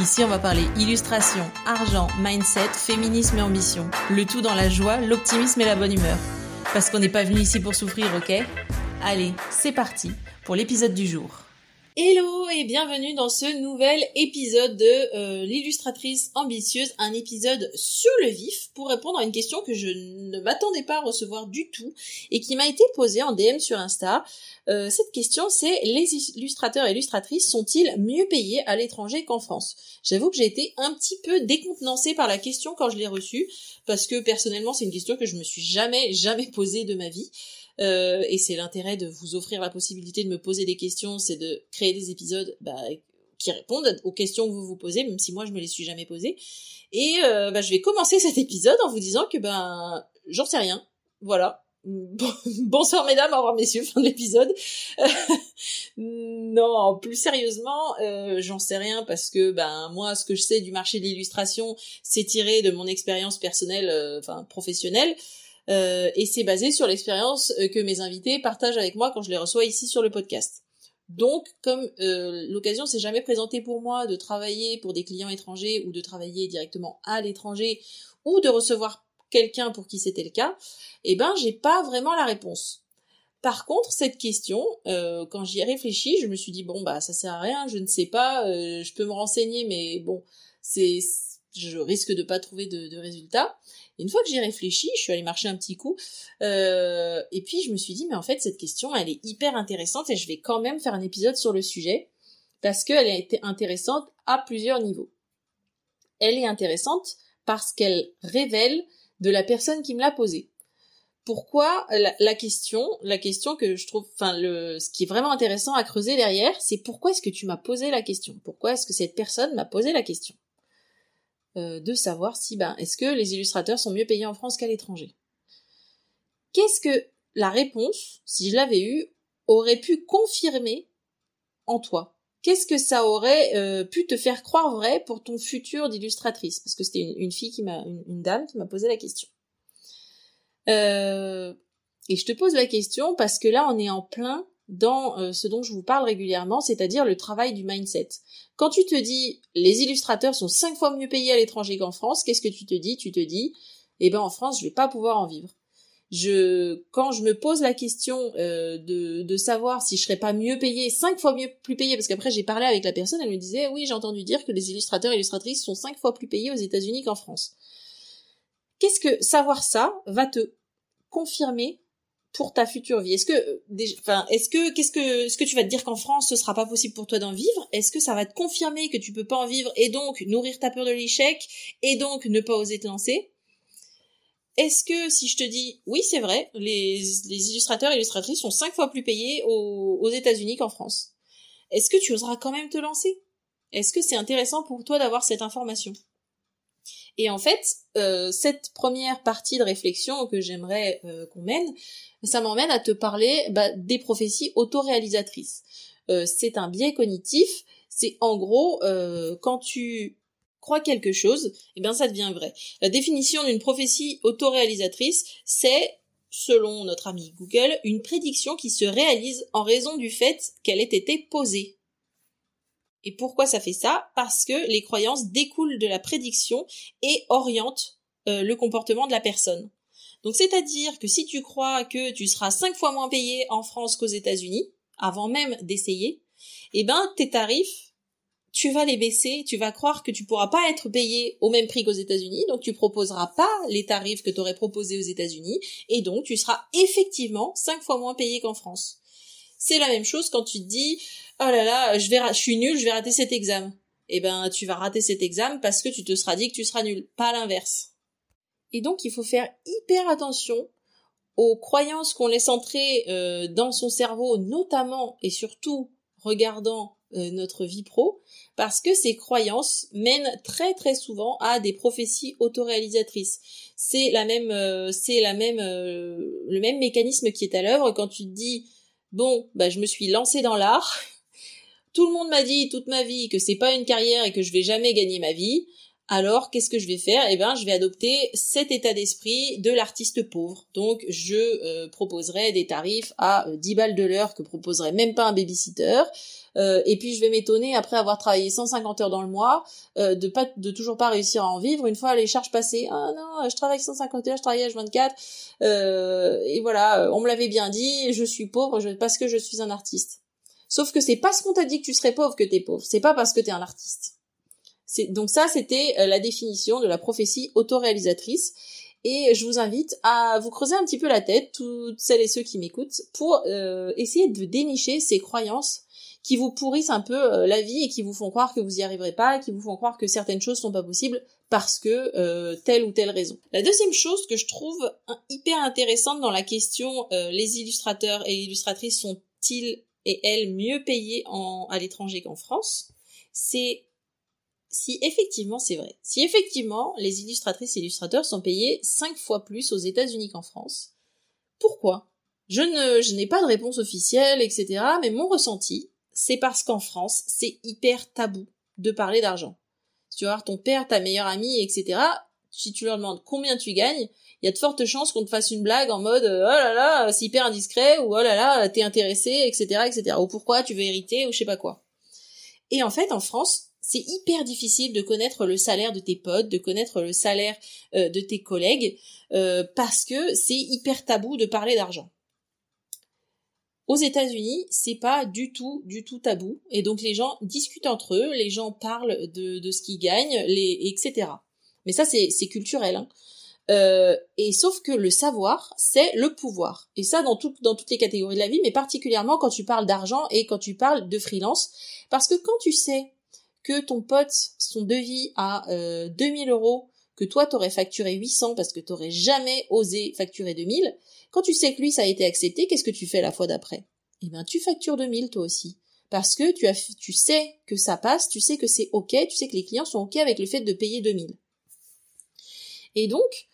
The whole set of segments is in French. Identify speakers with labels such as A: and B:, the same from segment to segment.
A: Ici, on va parler illustration, argent, mindset, féminisme et ambition. Le tout dans la joie, l'optimisme et la bonne humeur. Parce qu'on n'est pas venu ici pour souffrir, ok? Allez, c'est parti pour l'épisode du jour. Hello et bienvenue dans ce nouvel épisode de euh, l'illustratrice ambitieuse, un épisode sur le vif pour répondre à une question que je ne m'attendais pas à recevoir du tout et qui m'a été posée en DM sur Insta. Euh, cette question c'est les illustrateurs et illustratrices sont-ils mieux payés à l'étranger qu'en France? J'avoue que j'ai été un petit peu décontenancée par la question quand je l'ai reçue parce que personnellement c'est une question que je me suis jamais jamais posée de ma vie. Euh, et c'est l'intérêt de vous offrir la possibilité de me poser des questions, c'est de créer des épisodes bah, qui répondent aux questions que vous vous posez, même si moi je me les suis jamais posées. Et euh, bah, je vais commencer cet épisode en vous disant que ben j'en sais rien. Voilà. Bonsoir mesdames, au revoir messieurs, fin de l'épisode. non, plus sérieusement, euh, j'en sais rien parce que ben moi, ce que je sais du marché de l'illustration, c'est tiré de mon expérience personnelle, euh, enfin professionnelle. Euh, et c'est basé sur l'expérience euh, que mes invités partagent avec moi quand je les reçois ici sur le podcast. Donc, comme euh, l'occasion s'est jamais présentée pour moi de travailler pour des clients étrangers ou de travailler directement à l'étranger ou de recevoir quelqu'un pour qui c'était le cas, eh ben j'ai pas vraiment la réponse. Par contre, cette question, quand j'y ai réfléchi, je me suis dit bon bah ça sert à rien, je ne sais pas, je peux me renseigner, mais bon, c'est je risque de pas trouver de, de résultats une fois que j'ai réfléchi, je suis allée marcher un petit coup, euh, et puis je me suis dit, mais en fait, cette question, elle est hyper intéressante et je vais quand même faire un épisode sur le sujet, parce qu'elle a été intéressante à plusieurs niveaux. Elle est intéressante parce qu'elle révèle de la personne qui me l'a posée. Pourquoi la, question, la question que je trouve, enfin ce qui est vraiment intéressant à creuser derrière, c'est pourquoi est-ce que tu m'as posé la question? Pourquoi est-ce que cette personne m'a posé la question? Euh, de savoir si ben est-ce que les illustrateurs sont mieux payés en France qu'à l'étranger. Qu'est-ce que la réponse, si je l'avais eue, aurait pu confirmer en toi? Qu'est-ce que ça aurait euh, pu te faire croire vrai pour ton futur d'illustratrice? Parce que c'était une, fille qui m'a, une, dame qui m'a posé la question. Euh, et je te pose la question parce que là, on est en plein dans euh, ce dont je vous parle régulièrement, c'est-à-dire le travail du mindset. Quand tu te dis les illustrateurs sont cinq fois mieux payés à l'étranger qu'en France, qu'est-ce que tu te dis? Tu te dis, eh ben en France, je vais pas pouvoir en vivre. Je, quand je me pose la question euh, de, de savoir si je serais pas mieux payé, cinq fois mieux plus payé, parce qu'après j'ai parlé avec la personne, elle me disait oui j'ai entendu dire que les illustrateurs et illustratrices sont cinq fois plus payés aux États-Unis qu'en France. Qu'est-ce que savoir ça va te confirmer pour ta future vie. Est-ce que, euh, est-ce que, tu vas te dire qu'en France ce sera pas possible pour toi d'en vivre? Est-ce que ça va te confirmer que tu peux pas en vivre et donc nourrir ta peur de l'échec et donc ne pas oser te lancer? Est-ce que si je te dis oui c'est vrai, les, illustrateurs et illustratrices sont cinq fois plus payés aux États-Unis qu'en France, est-ce que tu oseras quand même te lancer? Est-ce que c'est intéressant pour toi d'avoir cette information? Et en fait, euh, cette première partie de réflexion que j'aimerais euh, qu'on mène, ça m'emmène à te parler bah, des prophéties autoréalisatrices. Euh, c'est un biais cognitif, c'est en gros quand tu crois quelque chose, eh bien ça devient vrai. La définition d'une prophétie autoréalisatrice, c'est selon notre ami Google, une prédiction qui se réalise en raison du fait qu'elle ait été posée. Et pourquoi ça fait ça? Parce que les croyances découlent de la prédiction et orientent euh, le comportement de la personne. Donc c'est-à-dire que si tu crois que tu seras cinq fois moins payé en France qu'aux États-Unis, avant même d'essayer, eh ben tes tarifs, tu vas les baisser, tu vas croire que tu pourras pas être payé au même prix qu'aux États-Unis, donc tu proposeras pas les tarifs que tu aurais proposés aux États-Unis, et donc tu seras effectivement cinq fois moins payé qu'en France. C'est la même chose quand tu te dis oh là là, je vais, je suis nul, je vais rater cet examen. Eh ben, tu vas rater cet examen parce que tu te seras dit que tu seras nul, pas l'inverse. Et donc, il faut faire hyper attention aux croyances qu'on laisse entrer euh, dans son cerveau, notamment et surtout regardant euh, notre vie pro, parce que ces croyances mènent très très souvent à des prophéties autoréalisatrices. C'est la même, euh, c'est la même, le même mécanisme qui est à l'œuvre quand tu te dis bon, bah je me suis lancé dans l'art. Tout le monde m'a dit toute ma vie que c'est pas une carrière et que je vais jamais gagner ma vie alors qu'est-ce que je vais faire? Eh bien, je vais adopter cet état d'esprit de l'artiste pauvre. Donc, je euh, proposerai des tarifs à 10 euh, balles de l'heure que proposerait même pas un babysitter. Euh, et puis, je vais m'étonner après avoir travaillé 150 heures dans le mois de pas de toujours pas réussir à en vivre une fois les charges passées. Ah non, je travaille 150 heures, je travaille H24. et voilà, on me l'avait bien dit, je suis pauvre parce que je suis un artiste. Sauf que c'est parce qu'on t'a dit que tu serais pauvre que t'es pauvre. C'est pas parce que t'es un artiste donc ça, c'était euh, la définition de la prophétie autoréalisatrice. Et je vous invite à vous creuser un petit peu la tête, toutes celles et ceux qui m'écoutent, pour euh, essayer de dénicher ces croyances qui vous pourrissent un peu euh, la vie et qui vous font croire que vous y arriverez pas, qui vous font croire que certaines choses sont pas possibles parce que telle ou telle raison. La deuxième chose que je trouve hyper intéressante dans la question les illustrateurs et illustratrices sont-ils et elles mieux payés à l'étranger qu'en France, c'est si effectivement c'est vrai, si effectivement les illustratrices et illustrateurs sont payés cinq fois plus aux États-Unis qu'en France, pourquoi? Je je n'ai pas de réponse officielle, etc. Mais mon ressenti, c'est parce qu'en France, c'est hyper tabou de parler d'argent. Si tu vas voir ton père, ta meilleure amie, etc. Si tu leur demandes combien tu gagnes, il y a de fortes chances qu'on te fasse une blague en mode oh là là c'est hyper indiscret ou oh là là t'es intéressé etc etc ou pourquoi tu veux hériter ou je sais pas quoi. Et en fait en France c'est hyper difficile de connaître le salaire de tes potes, de connaître le salaire euh, de tes collègues, euh, parce que c'est hyper tabou de parler d'argent. Aux États-Unis, c'est pas du tout, du tout tabou, et donc les gens discutent entre eux, les gens parlent de, ce qu'ils gagnent, les, etc. Mais ça, c'est, culturel. Hein. Euh, et sauf que le savoir, c'est le pouvoir. Et ça, dans, dans toutes les catégories de la vie, mais particulièrement quand tu parles d'argent et quand tu parles de freelance. Parce que quand tu sais que ton pote, son devis à euh, 2000 euros, que toi t'aurais facturé 800 parce que t'aurais jamais osé facturer 2000, quand tu sais que lui ça a été accepté, qu'est-ce que tu fais la fois d'après? Eh bien tu factures 2000 toi aussi. Parce que tu, as, tu sais que ça passe, tu sais que c'est ok, tu sais que les clients sont ok avec le fait de payer 2000. Et donc,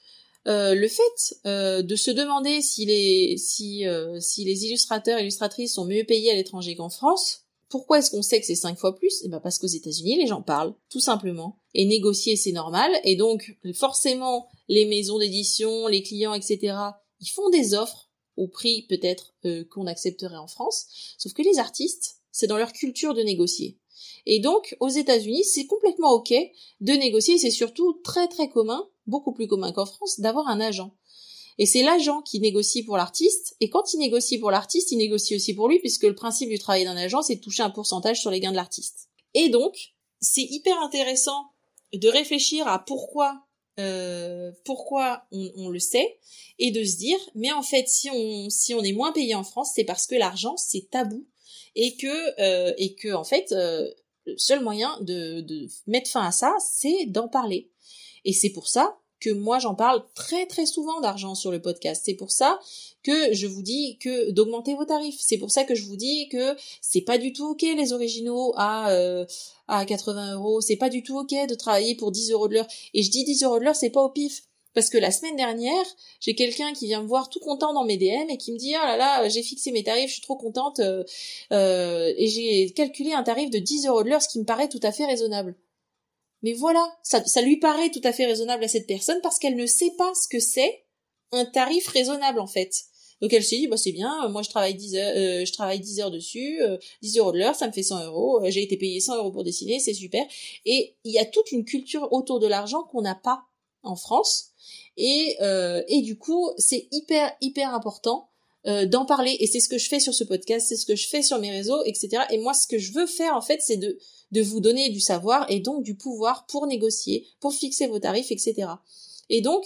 A: euh, le fait euh, de se demander si les, si, euh, si les illustrateurs et illustratrices sont mieux payés à l'étranger qu'en France, pourquoi est-ce qu'on sait que c'est cinq fois plus? Eh ben parce qu'aux États-Unis, les gens parlent, tout simplement. Et négocier, c'est normal. Et donc, forcément, les maisons d'édition, les clients, etc., ils font des offres au prix peut-être euh, qu'on accepterait en France. Sauf que les artistes, c'est dans leur culture de négocier. Et donc, aux États-Unis, c'est complètement ok de négocier. C'est surtout très très commun, beaucoup plus commun qu'en France, d'avoir un agent. Et c'est l'agent qui négocie pour l'artiste, et quand il négocie pour l'artiste, il négocie aussi pour lui, puisque le principe du travail d'un agent, c'est de toucher un pourcentage sur les gains de l'artiste. Et donc, c'est hyper intéressant de réfléchir à pourquoi euh, pourquoi on, le sait et de se dire mais en fait si on si on est moins payé en France c'est parce que l'argent c'est tabou et que euh, et que en fait euh, le seul moyen de, de mettre fin à ça c'est d'en parler et c'est pour ça que moi j'en parle très très souvent d'argent sur le podcast. C'est pour ça que je vous dis que d'augmenter vos tarifs. C'est pour ça que je vous dis que c'est pas du tout ok les originaux à euh, à 80 euros. C'est pas du tout ok de travailler pour 10 euros de l'heure. Et je dis 10 euros de l'heure, c'est pas au pif. Parce que la semaine dernière, j'ai quelqu'un qui vient me voir tout content dans mes DM et qui me dit ah là là j'ai fixé mes tarifs, je suis trop contente euh, et j'ai calculé un tarif de 10 euros de l'heure, ce qui me paraît tout à fait raisonnable. Mais voilà, ça, ça lui paraît tout à fait raisonnable à cette personne parce qu'elle ne sait pas ce que c'est un tarif raisonnable en fait. Donc elle s'est dit bah c'est bien, moi je travaille 10 heures, euh, je travaille 10 heures dessus, 10 euh, euros de l'heure, ça me fait 100 euros, euh, j'ai été payé 100 euros pour dessiner, c'est super. Et il y a toute une culture autour de l'argent qu'on n'a pas en France. Et, et du coup c'est hyper hyper important d'en parler. Et c'est ce que je fais sur ce podcast, c'est ce que je fais sur mes réseaux, etc. Et moi ce que je veux faire en fait c'est de de vous donner du savoir et donc du pouvoir pour négocier, pour fixer vos tarifs, etc. Et donc,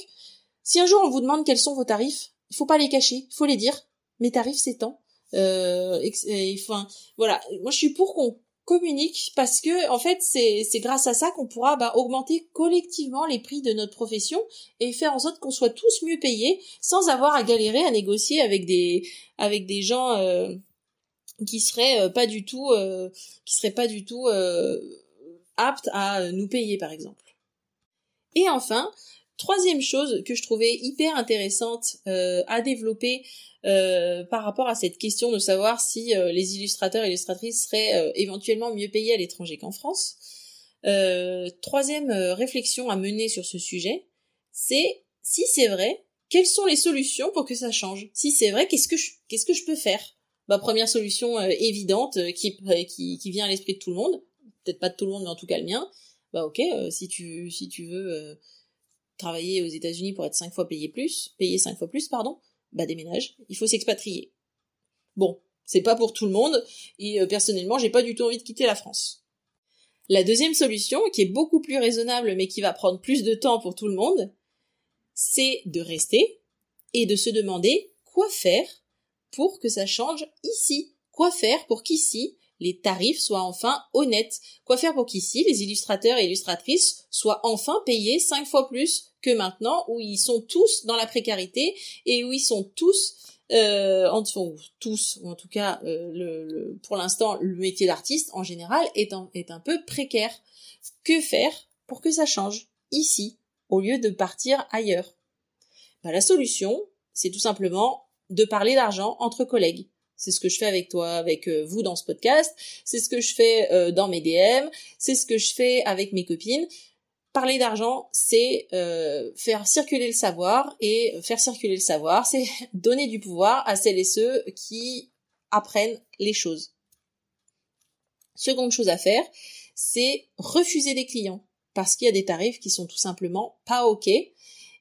A: si un jour on vous demande quels sont vos tarifs, il faut pas les cacher, il faut les dire. Mes tarifs c'est tant. Euh, enfin, voilà. Moi, je suis pour qu'on communique parce que en fait c'est c'est grâce à ça qu'on pourra bah, augmenter collectivement les prix de notre profession et faire en sorte qu'on soit tous mieux payés sans avoir à galérer à négocier avec des avec des gens euh, qui serait euh, pas du tout euh, qui serait pas du tout euh, aptes à nous payer par exemple. Et enfin, troisième chose que je trouvais hyper intéressante à développer par rapport à cette question de savoir si les illustrateurs et illustratrices seraient éventuellement mieux payés à l'étranger qu'en France. troisième réflexion à mener sur ce sujet, c'est si c'est vrai, quelles sont les solutions pour que ça change? Si c'est vrai, qu'est-ce que je, qu'est-ce que je peux faire? Ma première solution euh, évidente euh, qui, euh, qui, vient à l'esprit de tout le monde, peut-être pas de tout le monde, mais en tout cas le mien. Bah ok, si tu si tu veux travailler aux États-Unis pour être cinq fois payé plus, payer cinq fois plus, pardon, bah déménage. Il faut s'expatrier. Bon, c'est pas pour tout le monde et personnellement, j'ai pas du tout envie de quitter la France. La deuxième solution, qui est beaucoup plus raisonnable mais qui va prendre plus de temps pour tout le monde, c'est de rester et de se demander quoi faire pour que ça change ici. Quoi faire pour qu'ici, les tarifs soient enfin honnêtes? Quoi faire pour qu'ici, les illustrateurs et illustratrices soient enfin payés cinq fois plus que maintenant, où ils sont tous dans la précarité et où ils sont tous euh, en tous, ou en tout cas, euh, pour l'instant, le métier d'artiste en général est, un peu précaire. Que faire pour que ça change ici au lieu de partir ailleurs? Bah, La solution, c'est tout simplement de parler d'argent entre collègues. C'est ce que je fais avec toi, avec euh, vous dans ce podcast. C'est ce que je fais euh, dans mes DM. C'est ce que je fais avec mes copines. Parler d'argent, c'est euh, faire circuler le savoir et faire circuler le savoir, c'est donner du pouvoir à celles et ceux qui apprennent les choses. Seconde chose à faire, c'est refuser des clients parce qu'il y a des tarifs qui sont tout simplement pas OK.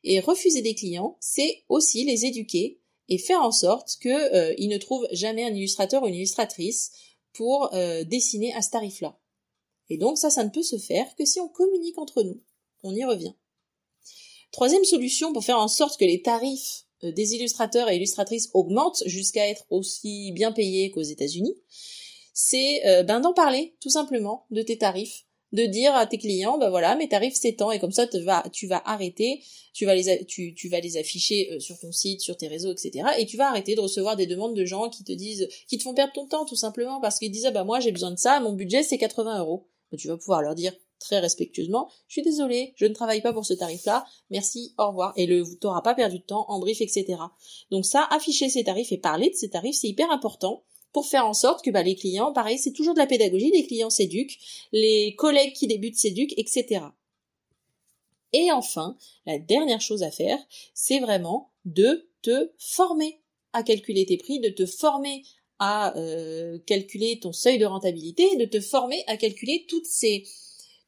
A: Et refuser des clients, c'est aussi les éduquer et faire en sorte qu'ils euh, ne trouvent jamais un illustrateur ou une illustratrice pour euh, dessiner à ce tarif-là. Et donc ça, ça ne peut se faire que si on communique entre nous. On y revient. Troisième solution pour faire en sorte que les tarifs euh, des illustrateurs et illustratrices augmentent jusqu'à être aussi bien payés qu'aux États-Unis, c'est ben, d'en parler tout simplement de tes tarifs de dire à tes clients, bah voilà, mes tarifs c'est tant, et comme ça tu vas, tu vas arrêter, tu vas les, afficher euh, sur ton site, sur tes réseaux, etc. Et tu vas arrêter de recevoir des demandes de gens qui te disent, qui te font perdre ton temps tout simplement parce qu'ils disent, ah bah moi j'ai besoin de ça, mon budget c'est 80 euros. Tu vas pouvoir leur dire très respectueusement, je suis désolé, je ne travaille pas pour ce tarif-là, merci, au revoir, et le, t'auras pas perdu de temps en brief, etc. Donc ça, afficher ces tarifs et parler de ces tarifs, c'est hyper important pour faire en sorte que bah, les clients, pareil, c'est toujours de la pédagogie, les clients s'éduquent, les collègues qui débutent s'éduquent, etc. Et enfin, la dernière chose à faire, c'est vraiment de te former à calculer tes prix, de te former à euh, calculer ton seuil de rentabilité, de te former à calculer toutes ces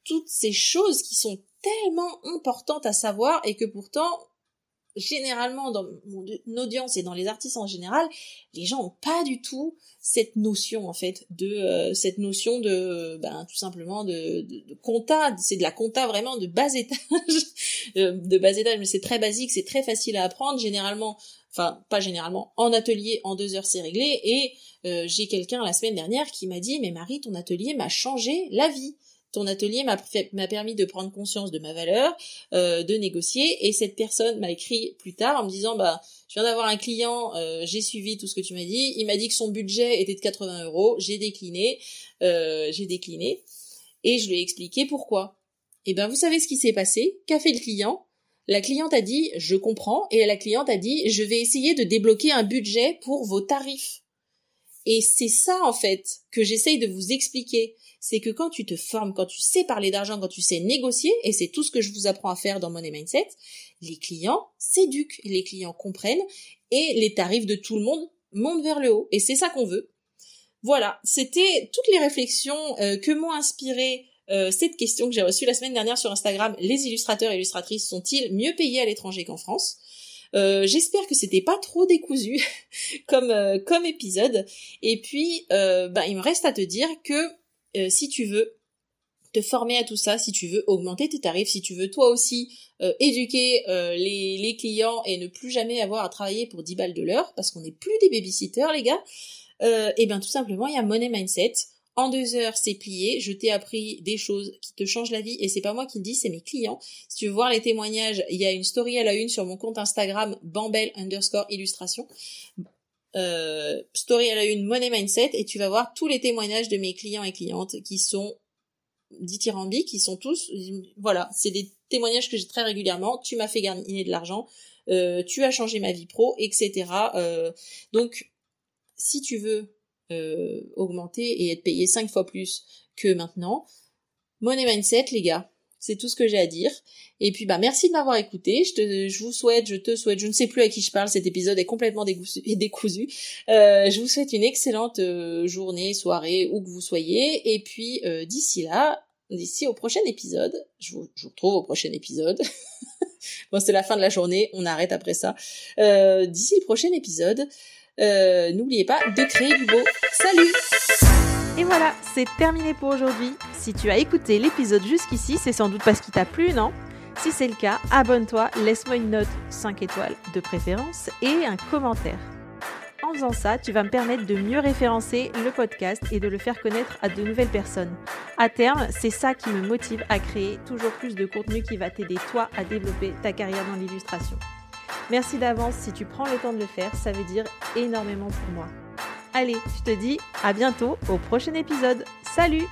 A: toutes ces choses qui sont tellement importantes à savoir et que pourtant généralement dans mon audience et dans les artistes en général, les gens ont pas du tout cette notion en fait de euh, cette notion de ben tout simplement de, de, compta, c'est de la compta vraiment de bas étage, euh, de bas étage, mais c'est très basique, c'est très facile à apprendre. Généralement, enfin pas généralement, en atelier en deux heures c'est réglé. Et euh, j'ai quelqu'un la semaine dernière qui m'a dit mais Marie ton atelier m'a changé la vie ton atelier m'a permis de prendre conscience de ma valeur, euh, de négocier, et cette personne m'a écrit plus tard en me disant bah je viens d'avoir un client, euh, j'ai suivi tout ce que tu m'as dit, il m'a dit que son budget était de 80 euros, j'ai décliné, euh, j'ai décliné, et je lui ai expliqué pourquoi. Et eh ben vous savez ce qui s'est passé. Qu'a fait le client? La cliente a dit je comprends, et la cliente a dit je vais essayer de débloquer un budget pour vos tarifs. Et c'est ça en fait que j'essaye de vous expliquer c'est que quand tu te formes, quand tu sais parler d'argent, quand tu sais négocier, et c'est tout ce que je vous apprends à faire dans Money Mindset, les clients s'éduquent, les clients comprennent, et les tarifs de tout le monde montent vers le haut. Et c'est ça qu'on veut. Voilà, c'était toutes les réflexions euh, que m'ont inspiré euh, cette question que j'ai reçue la semaine dernière sur Instagram. Les illustrateurs et illustratrices sont-ils mieux payés à l'étranger qu'en France? Euh, J'espère que c'était pas trop décousu comme comme épisode. Et puis, bah, il me reste à te dire que euh, si tu veux te former à tout ça, si tu veux augmenter tes tarifs, si tu veux toi aussi euh, éduquer euh, les, clients et ne plus jamais avoir à travailler pour 10 balles de l'heure, parce qu'on n'est plus des babysitters les gars, et eh bien tout simplement il y a Money Mindset. En deux heures, c'est plié. Je t'ai appris des choses qui te changent la vie et c'est pas moi qui le dis, c'est mes clients. Si tu veux voir les témoignages, il y a une story à la une sur mon compte Instagram bambel underscore illustration euh, story à la une, money mindset, et tu vas voir tous les témoignages de mes clients et clientes qui sont dithyrambiques qui sont tous, voilà, c'est des témoignages que j'ai très régulièrement. Tu m'as fait gagner de l'argent, euh, tu as changé ma vie pro, etc. Euh, donc, si tu veux euh, augmenter et être payé cinq fois plus que maintenant, money mindset, les gars. C'est tout ce que j'ai à dire. Et puis bah merci de m'avoir écouté. Je vous souhaite, je te souhaite, je ne sais plus à qui je parle. Cet épisode est complètement décousu. Euh, je vous souhaite une excellente euh, journée, soirée, où que vous soyez. Et puis euh, d'ici là, d'ici au prochain épisode, je vous, je vous retrouve au prochain épisode. bon, c'est la fin de la journée. On arrête après ça. d'ici le prochain épisode, n'oubliez pas de créer du beau. Salut
B: et voilà, c'est terminé pour aujourd'hui. Si tu as écouté l'épisode jusqu'ici, c'est sans doute parce qu'il t'a plu, non? Si c'est le cas, abonne-toi, laisse-moi une note 5 étoiles de préférence et un commentaire. En faisant ça, tu vas me permettre de mieux référencer le podcast et de le faire connaître à de nouvelles personnes. À terme, c'est ça qui me motive à créer toujours plus de contenu qui va t'aider toi à développer ta carrière dans l'illustration. Merci d'avance si tu prends le temps de le faire, ça veut dire énormément pour moi. Allez, je te dis à bientôt au prochain épisode. Salut